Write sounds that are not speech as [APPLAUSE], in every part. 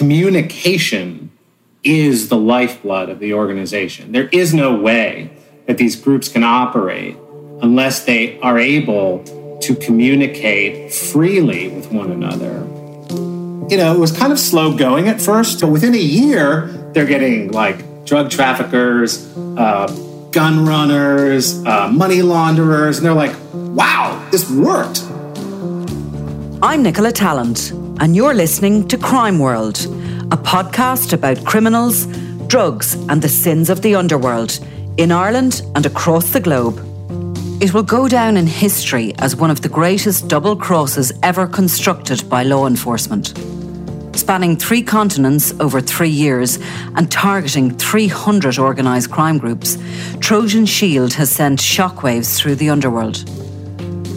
communication is the lifeblood of the organization. There is no way that these groups can operate unless they are able to communicate freely with one another. You know, it was kind of slow going at first, but within a year, they're getting like drug traffickers, uh, gun runners, uh, money launderers, and they're like, wow, this worked. I'm Nicola Tallant, and you're listening to Crime World, a podcast about criminals, drugs, and the sins of the underworld in Ireland and across the globe. It will go down in history as one of the greatest double crosses ever constructed by law enforcement. Spanning three continents over three years and targeting 300 organised crime groups, Trojan Shield has sent shockwaves through the underworld.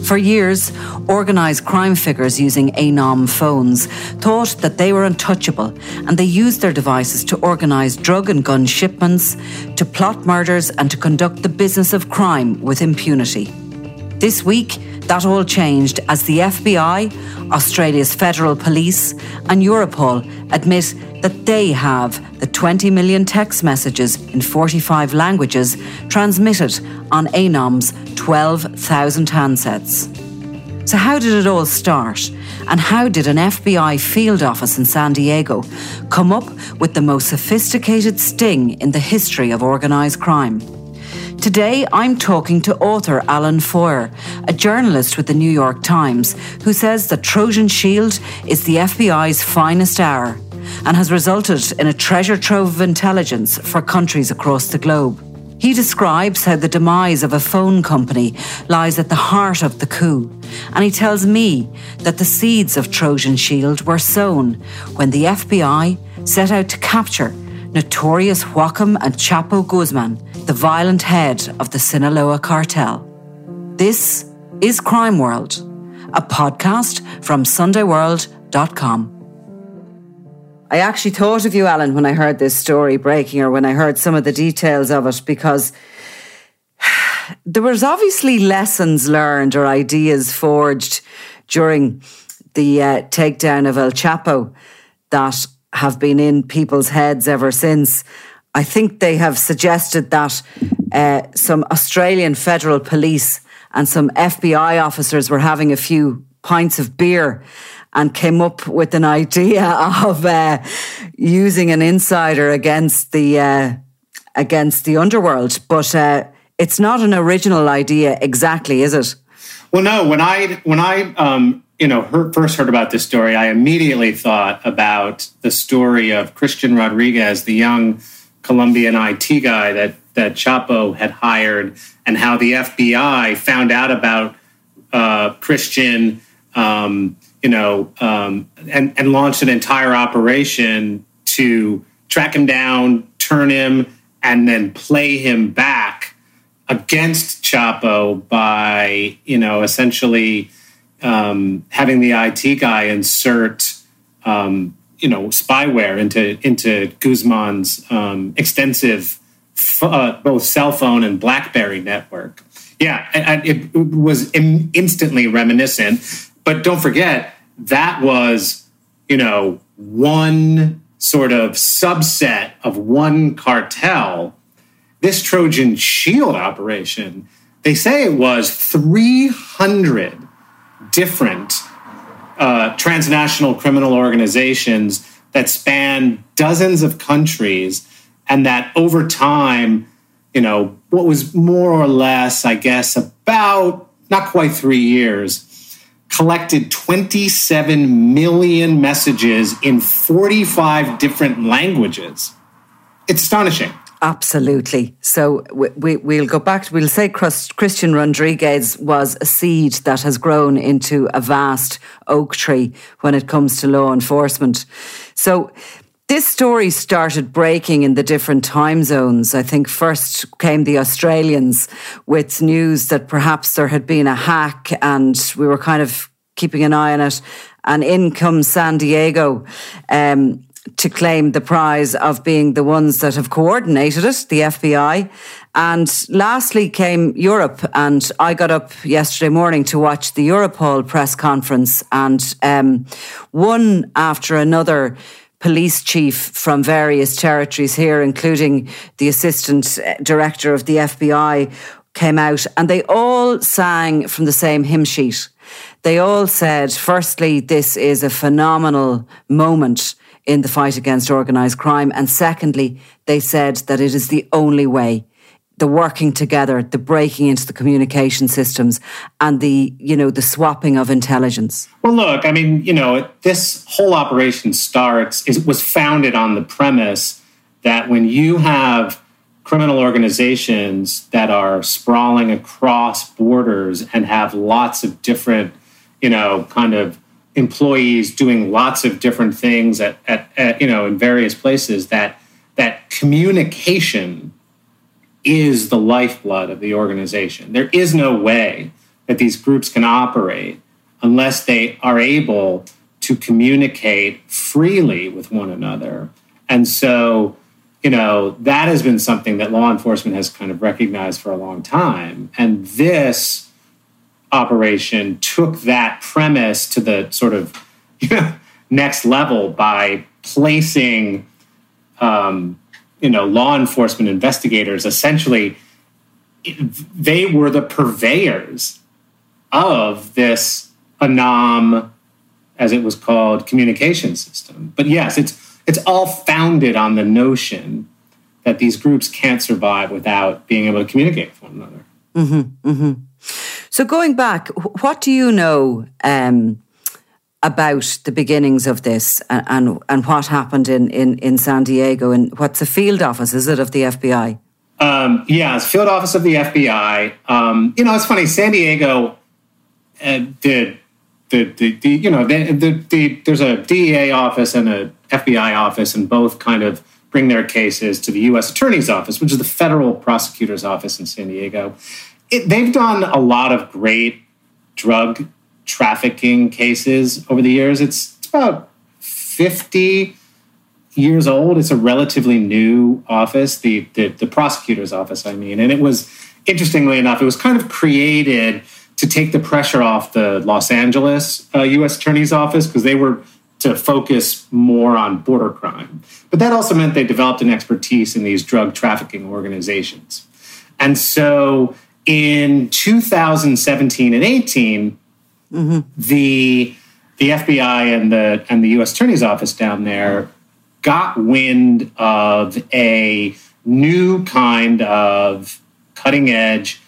For years, organised crime figures using ANOM phones thought that they were untouchable and they used their devices to organise drug and gun shipments, to plot murders, and to conduct the business of crime with impunity. This week, that all changed as the FBI, Australia's federal police, and Europol admit that they have the 20 million text messages in 45 languages transmitted on ANOM's 12,000 handsets. So, how did it all start? And how did an FBI field office in San Diego come up with the most sophisticated sting in the history of organised crime? Today, I'm talking to author Alan Feuer, a journalist with the New York Times, who says that Trojan Shield is the FBI's finest hour and has resulted in a treasure trove of intelligence for countries across the globe. He describes how the demise of a phone company lies at the heart of the coup, and he tells me that the seeds of Trojan Shield were sown when the FBI set out to capture notorious Joaquin and Chapo Guzman, the violent head of the Sinaloa cartel. This is Crime World, a podcast from SundayWorld.com. I actually thought of you, Alan, when I heard this story breaking or when I heard some of the details of it because [SIGHS] there was obviously lessons learned or ideas forged during the uh, takedown of El Chapo that have been in people's heads ever since. I think they have suggested that uh, some Australian federal police and some FBI officers were having a few pints of beer and came up with an [LAUGHS] idea of uh, using an insider against the uh, against the underworld. But uh, it's not an original idea exactly, is it? Well, no. When I when I um, you know first heard about this story, I immediately thought about the story of Christian Rodriguez, the young Colombian IT guy that that Chapo had hired, and how the FBI found out about uh, Christian. Um, you know, um, and, and launched an entire operation to track him down, turn him, and then play him back against Chapo by, you know, essentially um, having the IT guy insert, um, you know, spyware into into Guzman's um, extensive uh, both cell phone and BlackBerry network. Yeah, it, it was instantly reminiscent. But don't forget, that was, you know, one sort of subset of one cartel. This Trojan Shield operation, they say it was 300 different uh, transnational criminal organizations that span dozens of countries, and that over time, you know, what was more or less, I guess, about not quite three years, collected 27 million messages in 45 different languages. It's astonishing. Absolutely. So we, we, will go back, we'll say Christian Rodriguez was a seed that has grown into a vast oak tree when it comes to law enforcement. So this story started breaking in the different time zones. I think first came the Australians with news that perhaps there had been a hack and we were kind of keeping an eye on it. And in comes San Diego. Um, to claim the prize of being the ones that have coordinated it, the FBI. And lastly came Europe. And I got up yesterday morning to watch the Europol press conference. And um, one after another, police chief from various territories here, including the assistant uh, director of the FBI, came out and they all sang from the same hymn sheet. They all said, firstly, this is a phenomenal moment in the fight against organised crime. And secondly, they said that it is the only way the working together, the breaking into the communication systems, and the you know the swapping of intelligence? Well, look, I mean, you know, this whole operation starts is was founded on the premise that when you have criminal organizations that are sprawling across borders and have lots of different, you know, kind of employees doing lots of different things at, at, at you know in various places that that communication is the lifeblood of the organization. There is no way that these groups can operate unless they are able to communicate freely with one another. And so, you know, that has been something that law enforcement has kind of recognized for a long time. And this operation took that premise to the sort of [LAUGHS] next level by placing um, you know law enforcement investigators essentially they were the purveyors of this ANOM as it was called communication system but yes it's it's all founded on the notion that these groups can't survive without being able to communicate with one another mm-hmm, mm-hmm. So going back what do you know um, about the beginnings of this and, and, and what happened in, in, in San Diego and what's the field office, is it, of the FBI? Um, yeah, it's field office of the FBI. Um, you know, it's funny, San Diego uh, did the, the, the, you know, the, the, the, there's a DEA office and a FBI office, and both kind of bring their cases to the U.S. Attorney's Office, which is the federal prosecutor's office in San Diego. It, they've done a lot of great drug trafficking cases over the years. It's, it's about 50 years old. It's a relatively new office, the, the, the prosecutor's office, I mean. And it was, interestingly enough, it was kind of created to take the pressure off the Los Angeles uh, U.S. Attorney's Office because they were to focus more on border crime. But that also meant they developed an expertise in these drug trafficking organizations. And so in 2017 and 18, Mm-hmm. The the FBI and the and the U.S. Attorney's Office down there got wind of a new kind of cutting edge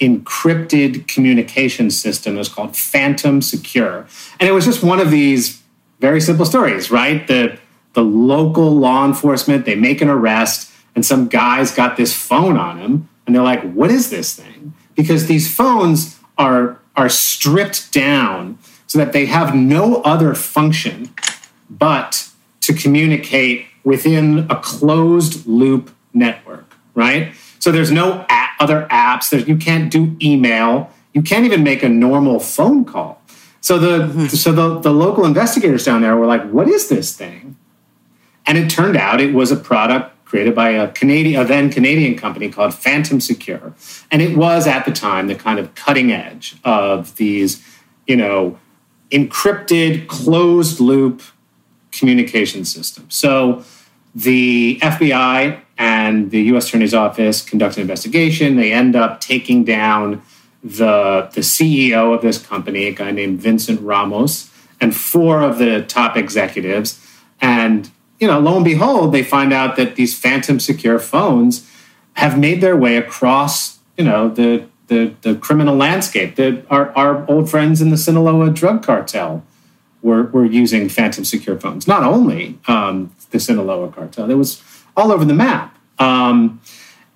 encrypted communication system. It was called Phantom Secure, and it was just one of these very simple stories, right? The the local law enforcement they make an arrest, and some guys got this phone on him, and they're like, "What is this thing?" Because these phones are are stripped down so that they have no other function but to communicate within a closed loop network, right? So there's no app, other apps. There's, you can't do email. You can't even make a normal phone call. So the mm-hmm. so the, the local investigators down there were like, "What is this thing?" And it turned out it was a product created by a Canadian, a then Canadian company called Phantom Secure, and it was at the time the kind of cutting edge of these, you know, encrypted closed loop communication systems. So the FBI and the U.S. Attorney's Office conduct an investigation. They end up taking down the the CEO of this company, a guy named Vincent Ramos, and four of the top executives. And you know, lo and behold, they find out that these phantom secure phones have made their way across, you know, the the, the criminal landscape. That our, our old friends in the Sinaloa drug cartel were, were using phantom secure phones. Not only um, the Sinaloa cartel, it was all over the map. Um,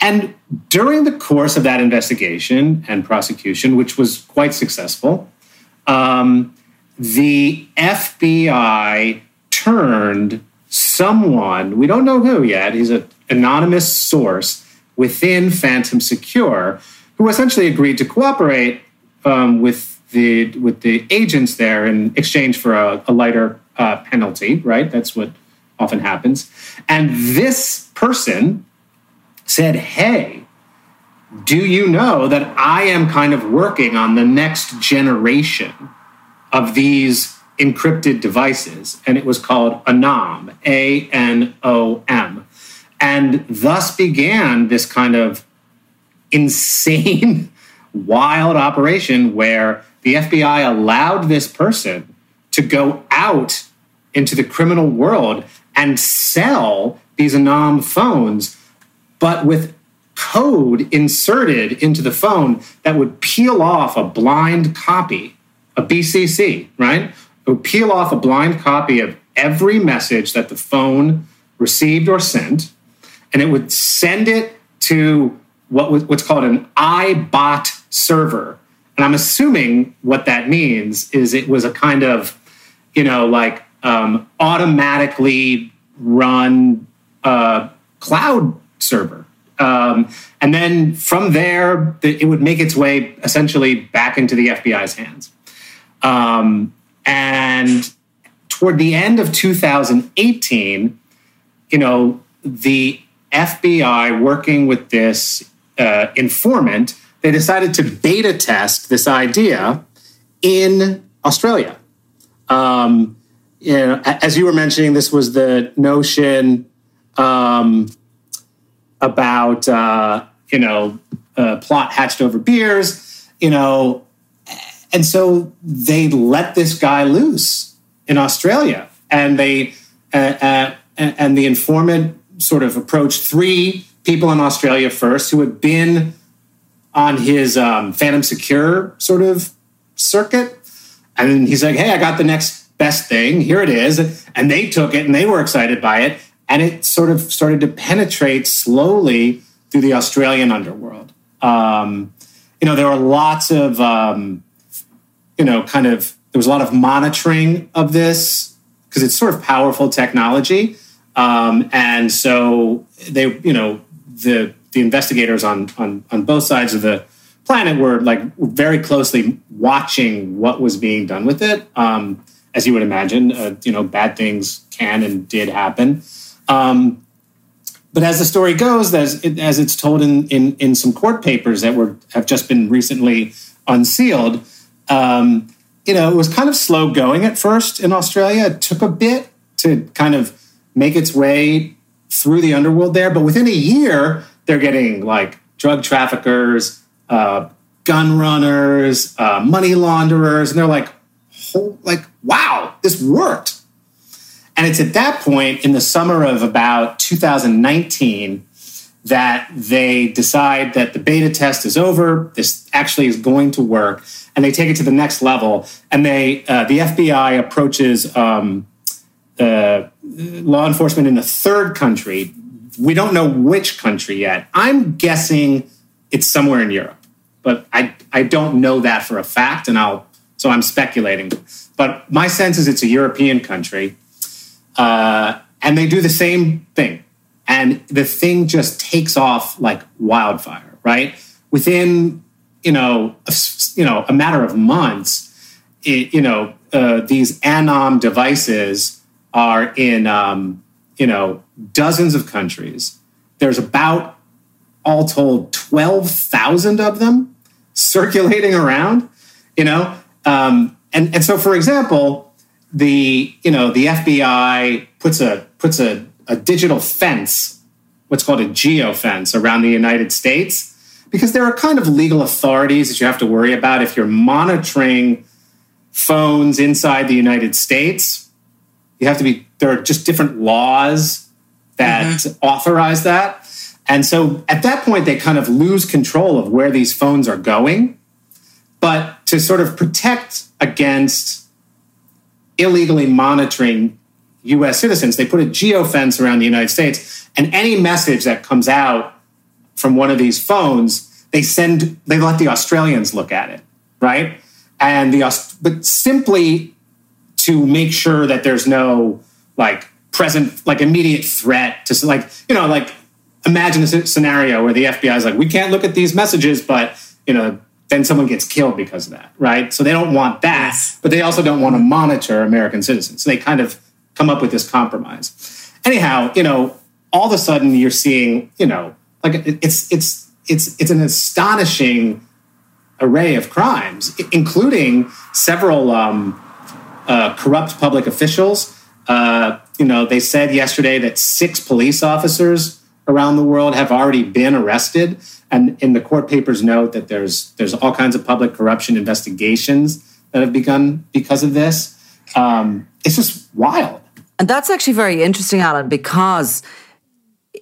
and during the course of that investigation and prosecution, which was quite successful, um, the FBI turned someone, we don't know who yet, he's an anonymous source within Phantom Secure, who essentially agreed to cooperate um, with the with the agents there in exchange for a, a lighter uh, penalty. Right, that's what often happens. And this person said, "Hey." Do you know that I am kind of working on the next generation of these encrypted devices, and it was called ANOM, A N O M. And thus began this kind of insane, [LAUGHS] wild operation where the FBI allowed this person to go out into the criminal world and sell these Anom phones, but with code inserted into the phone that would peel off a blind copy, a BCC, right? Would peel off a blind copy of every message that the phone received or sent, and it would send it to what was, what's called an iBot server. And I'm assuming what that means is it was a kind of, you know, like um, automatically run uh, cloud server um, and then from there, it would make its way essentially back into the FBI's hands. Um, and toward the end of 2018, you know, the FBI working with this uh, informant, they decided to beta test this idea in Australia. Um, you know, as you were mentioning, this was the notion um, about uh, you know a plot hatched over beers, you know, and so they let this guy loose in Australia, and they uh, uh, and the informant sort of approached three people in Australia first who had been on his um, Phantom Secure sort of circuit, and he's like, "Hey, I got the next best thing. Here it is," and they took it and they were excited by it and it sort of started to penetrate slowly through the Australian underworld. Um, you know, there were lots of, um, you know, kind of, there was a lot of monitoring of this because it's sort of powerful technology. Um, and so they, you know, the, the investigators on, on, on both sides of the planet were like very closely watching what was being done with it. Um, as you would imagine, uh, you know, bad things can and did happen. Um, but as the story goes, as, it, as it's told in, in, in some court papers that were have just been recently unsealed, um, you know, it was kind of slow going at first in Australia. It took a bit to kind of make its way through the underworld there, but within a year, they're getting like drug traffickers, uh, gun runners, uh, money launderers, and they're like, like, wow, this worked. And it's at that point in the summer of about 2019 that they decide that the beta test is over. This actually is going to work, and they take it to the next level. And they, uh, the FBI approaches um, uh, law enforcement in a third country. We don't know which country yet. I'm guessing it's somewhere in Europe, but I I don't know that for a fact, and I'll so I'm speculating. But my sense is it's a European country. Uh, and they do the same thing. And the thing just takes off like wildfire, right? Within, you know, a, you know, a matter of months, it, you know, uh, these Anom devices are in, um, you know, dozens of countries. There's about, all told, 12,000 of them circulating around, you know? Um, and, and so, for example, the you know the FBI puts a puts a, a digital fence, what's called a geo fence around the United States, because there are kind of legal authorities that you have to worry about if you're monitoring phones inside the United States. You have to be there are just different laws that mm-hmm. authorize that. And so at that point, they kind of lose control of where these phones are going. But to sort of protect against illegally monitoring US citizens. They put a geofence around the United States, and any message that comes out from one of these phones, they send, they let the Australians look at it, right? And the, but simply to make sure that there's no like present, like immediate threat to, like, you know, like imagine a scenario where the FBI is like, we can't look at these messages, but, you know, then someone gets killed because of that, right? So they don't want that, but they also don't want to monitor American citizens. So they kind of come up with this compromise. Anyhow, you know, all of a sudden you're seeing, you know, like it's it's it's it's an astonishing array of crimes, including several um, uh, corrupt public officials. Uh, you know, they said yesterday that six police officers around the world have already been arrested, and in the court papers note that there's there's all kinds of public corruption investigations that have begun because of this. Um, it's just wild. And that's actually very interesting, Alan, because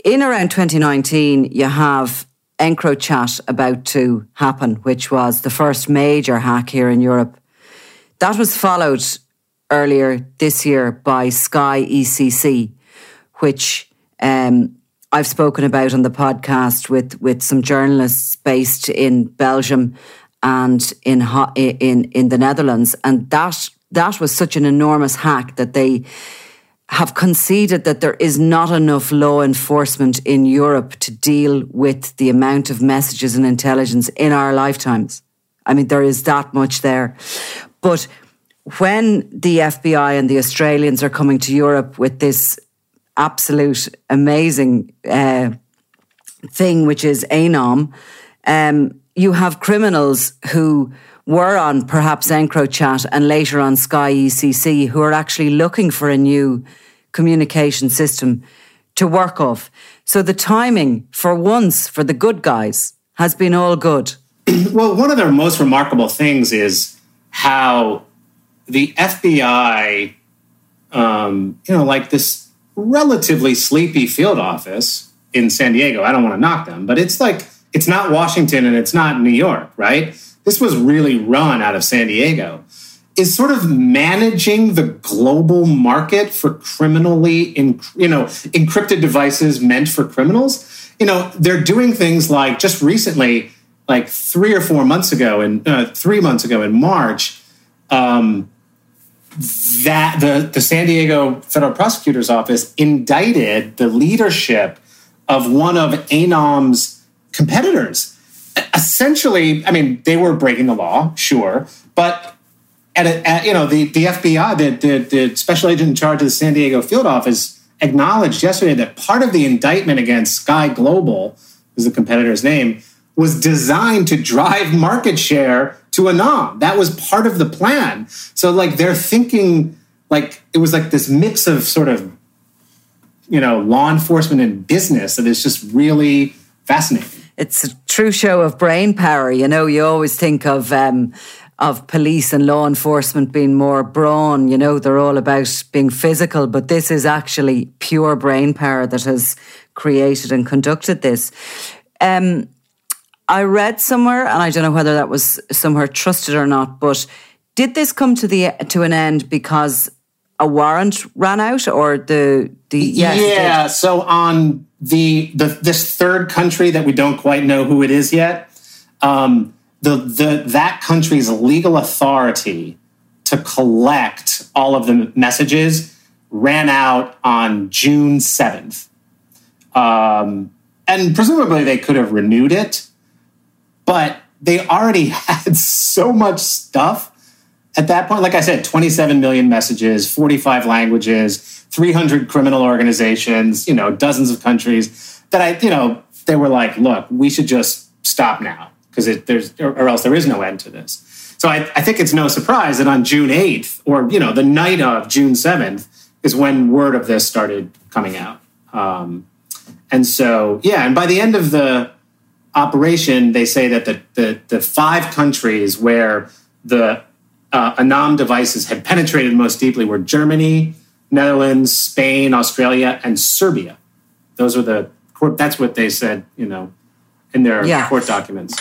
in around 2019, you have EncroChat about to happen, which was the first major hack here in Europe. That was followed earlier this year by Sky ECC, which um, I've spoken about on the podcast with, with some journalists based in Belgium and in in in the Netherlands, and that that was such an enormous hack that they have conceded that there is not enough law enforcement in Europe to deal with the amount of messages and intelligence in our lifetimes. I mean, there is that much there. But when the FBI and the Australians are coming to Europe with this absolute amazing uh, thing, which is ANOM, um, you have criminals who were on perhaps EncroChat and later on Sky ECC who are actually looking for a new communication system to work off. So the timing for once for the good guys has been all good. [CLEARS THROAT] well, one of their most remarkable things is how the FBI, um, you know, like this relatively sleepy field office in San Diego. I don't want to knock them, but it's like it's not Washington and it's not New York, right? This was really run out of San Diego, is sort of managing the global market for criminally, in, you know, encrypted devices meant for criminals. You know, they're doing things like just recently, like three or four months ago, and uh, three months ago in March, um, that the, the San Diego federal prosecutor's office indicted the leadership of one of ANOM's competitors essentially, I mean, they were breaking the law, sure, but at, a, at you know the the FBI, the, the the special agent in charge of the San Diego field office, acknowledged yesterday that part of the indictment against Sky Global, is the competitor's name, was designed to drive market share to ANOM. That was part of the plan. So like they're thinking like it was like this mix of sort of you know law enforcement and business that is just really fascinating it's a true show of brain power. You know, you always think of um, of police and law enforcement being more brawn. You know, they're all about being physical, but this is actually pure brain power that has created and conducted this. Um, I read somewhere, and I don't know whether that was somewhere trusted or not, but did this come to the to an end because a warrant ran out, or the the yes, yeah? So on the, the this third country that we don't quite know who it is yet, um, the the that country's legal authority to collect all of the messages ran out on June seventh, um, and presumably they could have renewed it, but they already [LAUGHS] had so much stuff at that point. Like I said, twenty seven million messages, forty five languages 300 criminal organizations, you know, dozens of countries that I, you know, they were like, look, we should just stop now because there's, or else there is no end to this. So I, I think it's no surprise that on June 8th or, you know, the night of June 7th is when word of this started coming out. Um, and so, yeah, and by the end of the operation, they say that the, the, the five countries where the uh, Anom devices had penetrated most deeply were Germany, Netherlands, Spain, Australia, and Serbia. Those are the court. That's what they said, you know, in their yeah. court documents.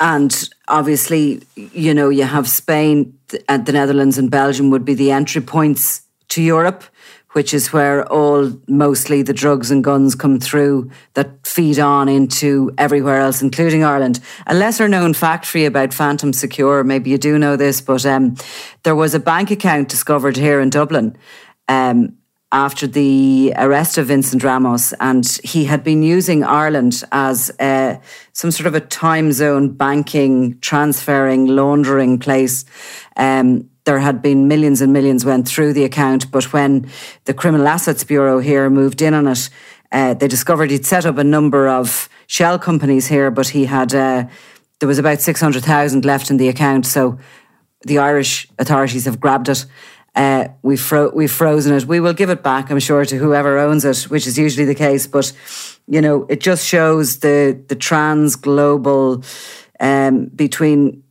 And obviously, you know, you have Spain, and the Netherlands, and Belgium would be the entry points to Europe, which is where all mostly the drugs and guns come through that feed on into everywhere else, including Ireland. A lesser known fact for you about Phantom Secure, maybe you do know this, but um, there was a bank account discovered here in Dublin um, after the arrest of Vincent Ramos, and he had been using Ireland as some sort of a time zone banking, transferring, laundering place. Um, there had been millions and millions went through the account, but when the Criminal Assets Bureau here moved in on it, uh, they discovered he'd set up a number of shell companies here, but he had uh, there was about six hundred thousand left in the account, so the Irish authorities have grabbed it Uh, we've, fro- we've frozen it. We will give it back, I'm sure, to whoever owns it, which is usually the case. But, you know, it just shows the, the trans global um, between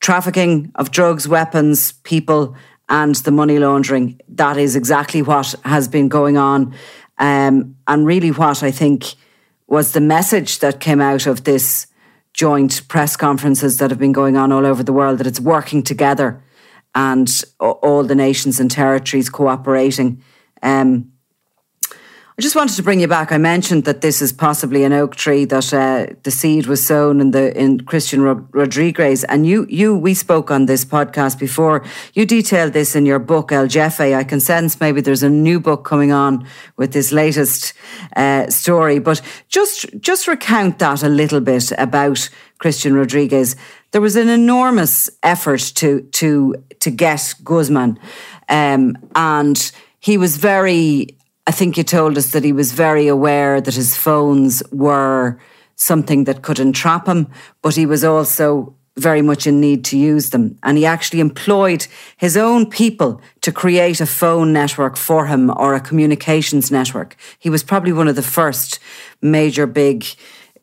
trafficking of drugs, weapons, people, and the money laundering. That is exactly what has been going on. Um, and really, what I think was the message that came out of this joint press conferences that have been going on all over the world that it's working together and all the nations and territories cooperating. Um, I just wanted to bring you back. I mentioned that this is possibly an oak tree that uh, the seed was sown in the in Christian Rodriguez, and you you we spoke on this podcast before. You detailed this in your book El Jefe. I can sense maybe there's a new book coming on with this latest uh, story, but just just recount that a little bit about Christian Rodriguez. There was an enormous effort to to to get Guzman, um, and he was very I think you told us that he was very aware that his phones were something that could entrap him, but he was also very much in need to use them. And he actually employed his own people to create a phone network for him or a communications network. He was probably one of the first major big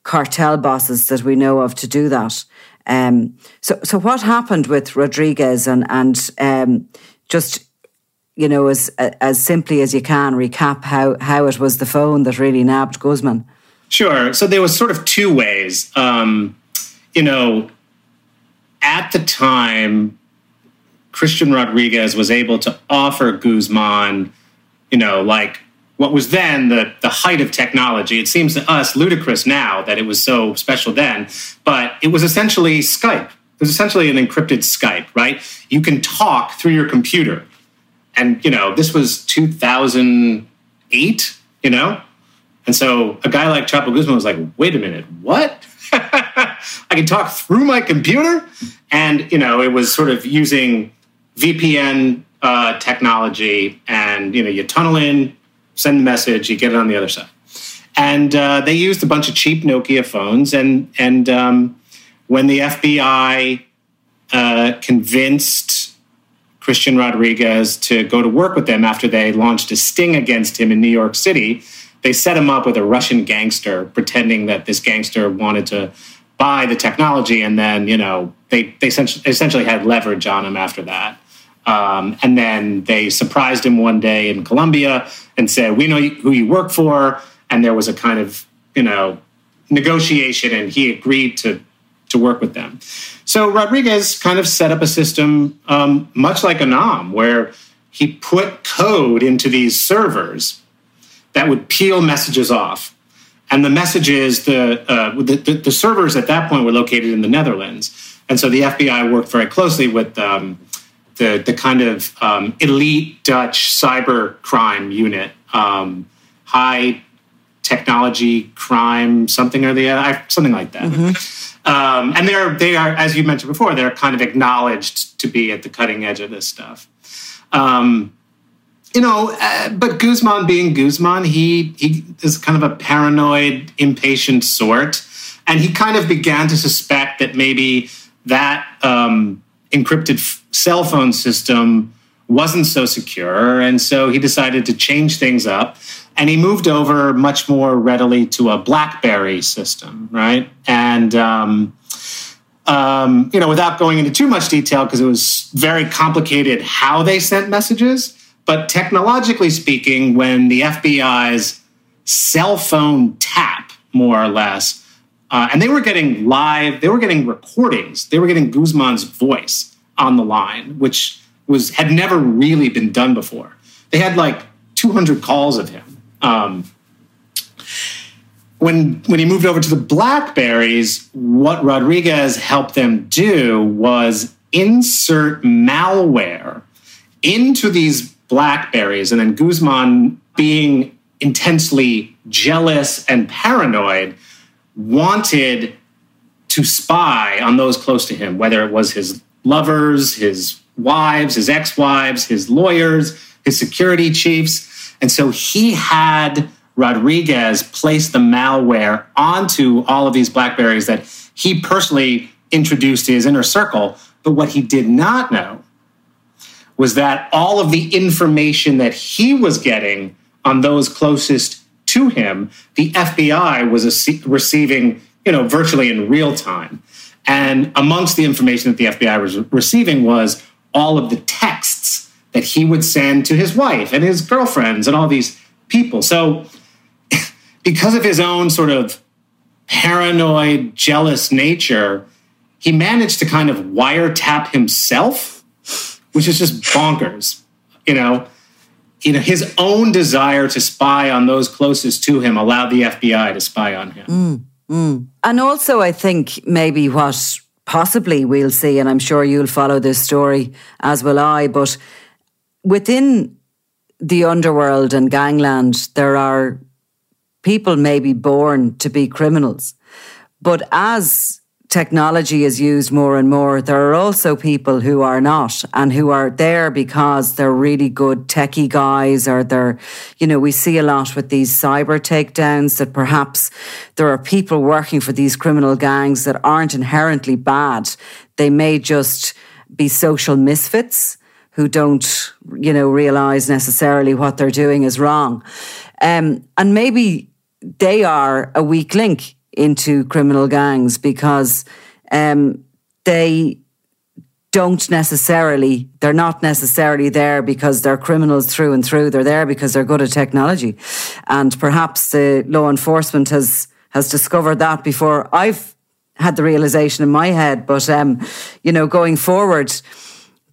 cartel bosses that we know of to do that. Um, so, so what happened with Rodriguez and and um, just you know, as as simply as you can, recap how how it was the phone that really nabbed Guzman. Sure. So there was sort of two ways. Um, you know, at the time, Christian Rodriguez was able to offer Guzman, you know, like what was then the, the height of technology. It seems to us ludicrous now that it was so special then, but it was essentially Skype. It was essentially an encrypted Skype, right? You can talk through your computer and you know this was 2008 you know and so a guy like chapo guzman was like wait a minute what [LAUGHS] i can talk through my computer and you know it was sort of using vpn uh, technology and you know you tunnel in send the message you get it on the other side and uh, they used a bunch of cheap nokia phones and and um, when the fbi uh, convinced Christian Rodriguez to go to work with them after they launched a sting against him in New York City. They set him up with a Russian gangster, pretending that this gangster wanted to buy the technology, and then you know they they essentially had leverage on him after that. Um, and then they surprised him one day in Colombia and said, "We know who you work for." And there was a kind of you know negotiation, and he agreed to to work with them. So Rodriguez kind of set up a system um, much like Anom, where he put code into these servers that would peel messages off. And the messages, the, uh, the, the, the, servers at that point were located in the Netherlands. And so the FBI worked very closely with um, the, the kind of um, elite Dutch cyber crime unit, um, high technology crime, something or the other, something like that. Mm-hmm. Um, and they're they are, as you mentioned before, they're kind of acknowledged to be at the cutting edge of this stuff. Um, you know, uh, but Guzman being Guzman, he he is kind of a paranoid, impatient sort, and he kind of began to suspect that maybe that um, encrypted cell phone system wasn't so secure, and so he decided to change things up and he moved over much more readily to a BlackBerry system, right? And um, um, you know, without going into too much detail, because it was very complicated how they sent messages. But technologically speaking, when the FBI's cell phone tap, more or less, uh, and they were getting live, they were getting recordings, they were getting Guzman's voice on the line, which was had never really been done before. They had like 200 calls of him um, when when he moved over to the Blackberries, what Rodriguez helped them do was insert malware into these Blackberries, and then Guzman, being intensely jealous and paranoid, wanted to spy on those close to him, whether it was his lovers, his wives, his ex-wives, his lawyers, his security chiefs and so he had Rodriguez place the malware onto all of these Blackberries that he personally introduced to his inner circle. But what he did not know was that all of the information that he was getting on those closest to him, the FBI was receiving, you know, virtually in real time. And amongst the information that the FBI was receiving was all of the texts that he would send to his wife and his girlfriends and all these people. So, [LAUGHS] because of his own sort of paranoid, jealous nature, he managed to kind of wiretap himself, which is just bonkers. You know, you know, his own desire to spy on those closest to him allowed the FBI to spy on him. Mm, mm. And also, I think maybe what possibly we'll see, and I'm sure you'll follow this story as will I, but within the underworld and gangland, there are people maybe born to be criminals. But as technology is used more and more, there are also people who are not and who are there because they're really good techie guys or they're, you know, we see a lot with these cyber takedowns that perhaps there are people working for these criminal gangs that aren't inherently bad. They may just be social misfits who don't, you know, realize necessarily what they're doing is wrong. Um, and maybe they are a weak link into criminal gangs because um, they don't necessarily, they're not necessarily there because they're criminals through and through. They're there because they're good at technology. And perhaps the law enforcement has, has discovered that before I've had the realization in my head. But, um, you know, going forward,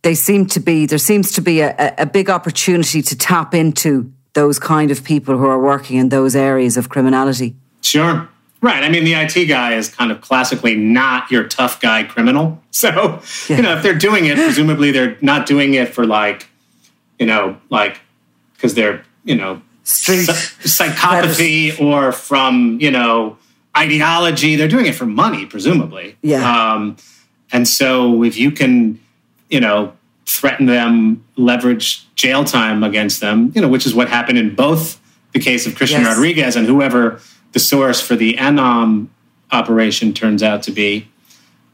they seem to be, there seems to be a, a big opportunity to tap into those kind of people who are working in those areas of criminality. Sure. Right. I mean, the IT guy is kind of classically not your tough guy criminal. [LAUGHS] So, yeah. you know, if they're doing it, presumably they're not doing it for like, you know, like because they're, you know, Street psychopathy or from, you know, ideology. They're doing it for money, presumably. Yeah. Um, and so if you can, you know, threaten them, leverage jail time against them, you know, which is what happened in both the case of Christian yes. Rodriguez and whoever the source for the Anom operation turns out to be.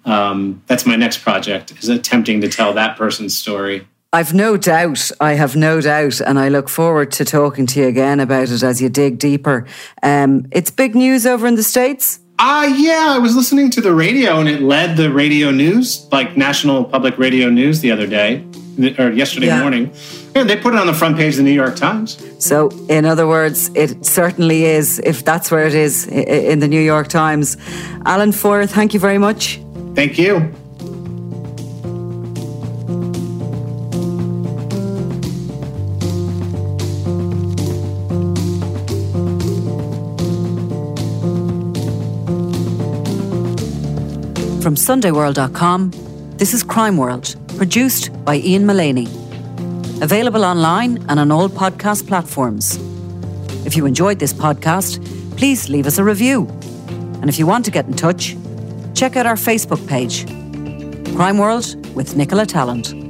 Um, that's my next project is attempting to tell that person's story. I've no doubt. I have no doubt, and I look forward to talking to you again about it as you dig deeper. Um, it's big news over in the states. Ah, uh, yeah. I was listening to the radio, and it led the radio news, like National Public Radio News, the other day or yesterday yeah. morning. And they put it on the front page of the New York Times. So, in other words, it certainly is, if that's where it is in the New York Times. Alan Feuer, thank you very much. Thank you. From SundayWorld.com, this is Crime World Produced by Ian Mullaney. Available online and on all podcast platforms. If you enjoyed this podcast, please leave us a review. And if you want to get in touch, check out our Facebook page Crime World with Nicola Tallant.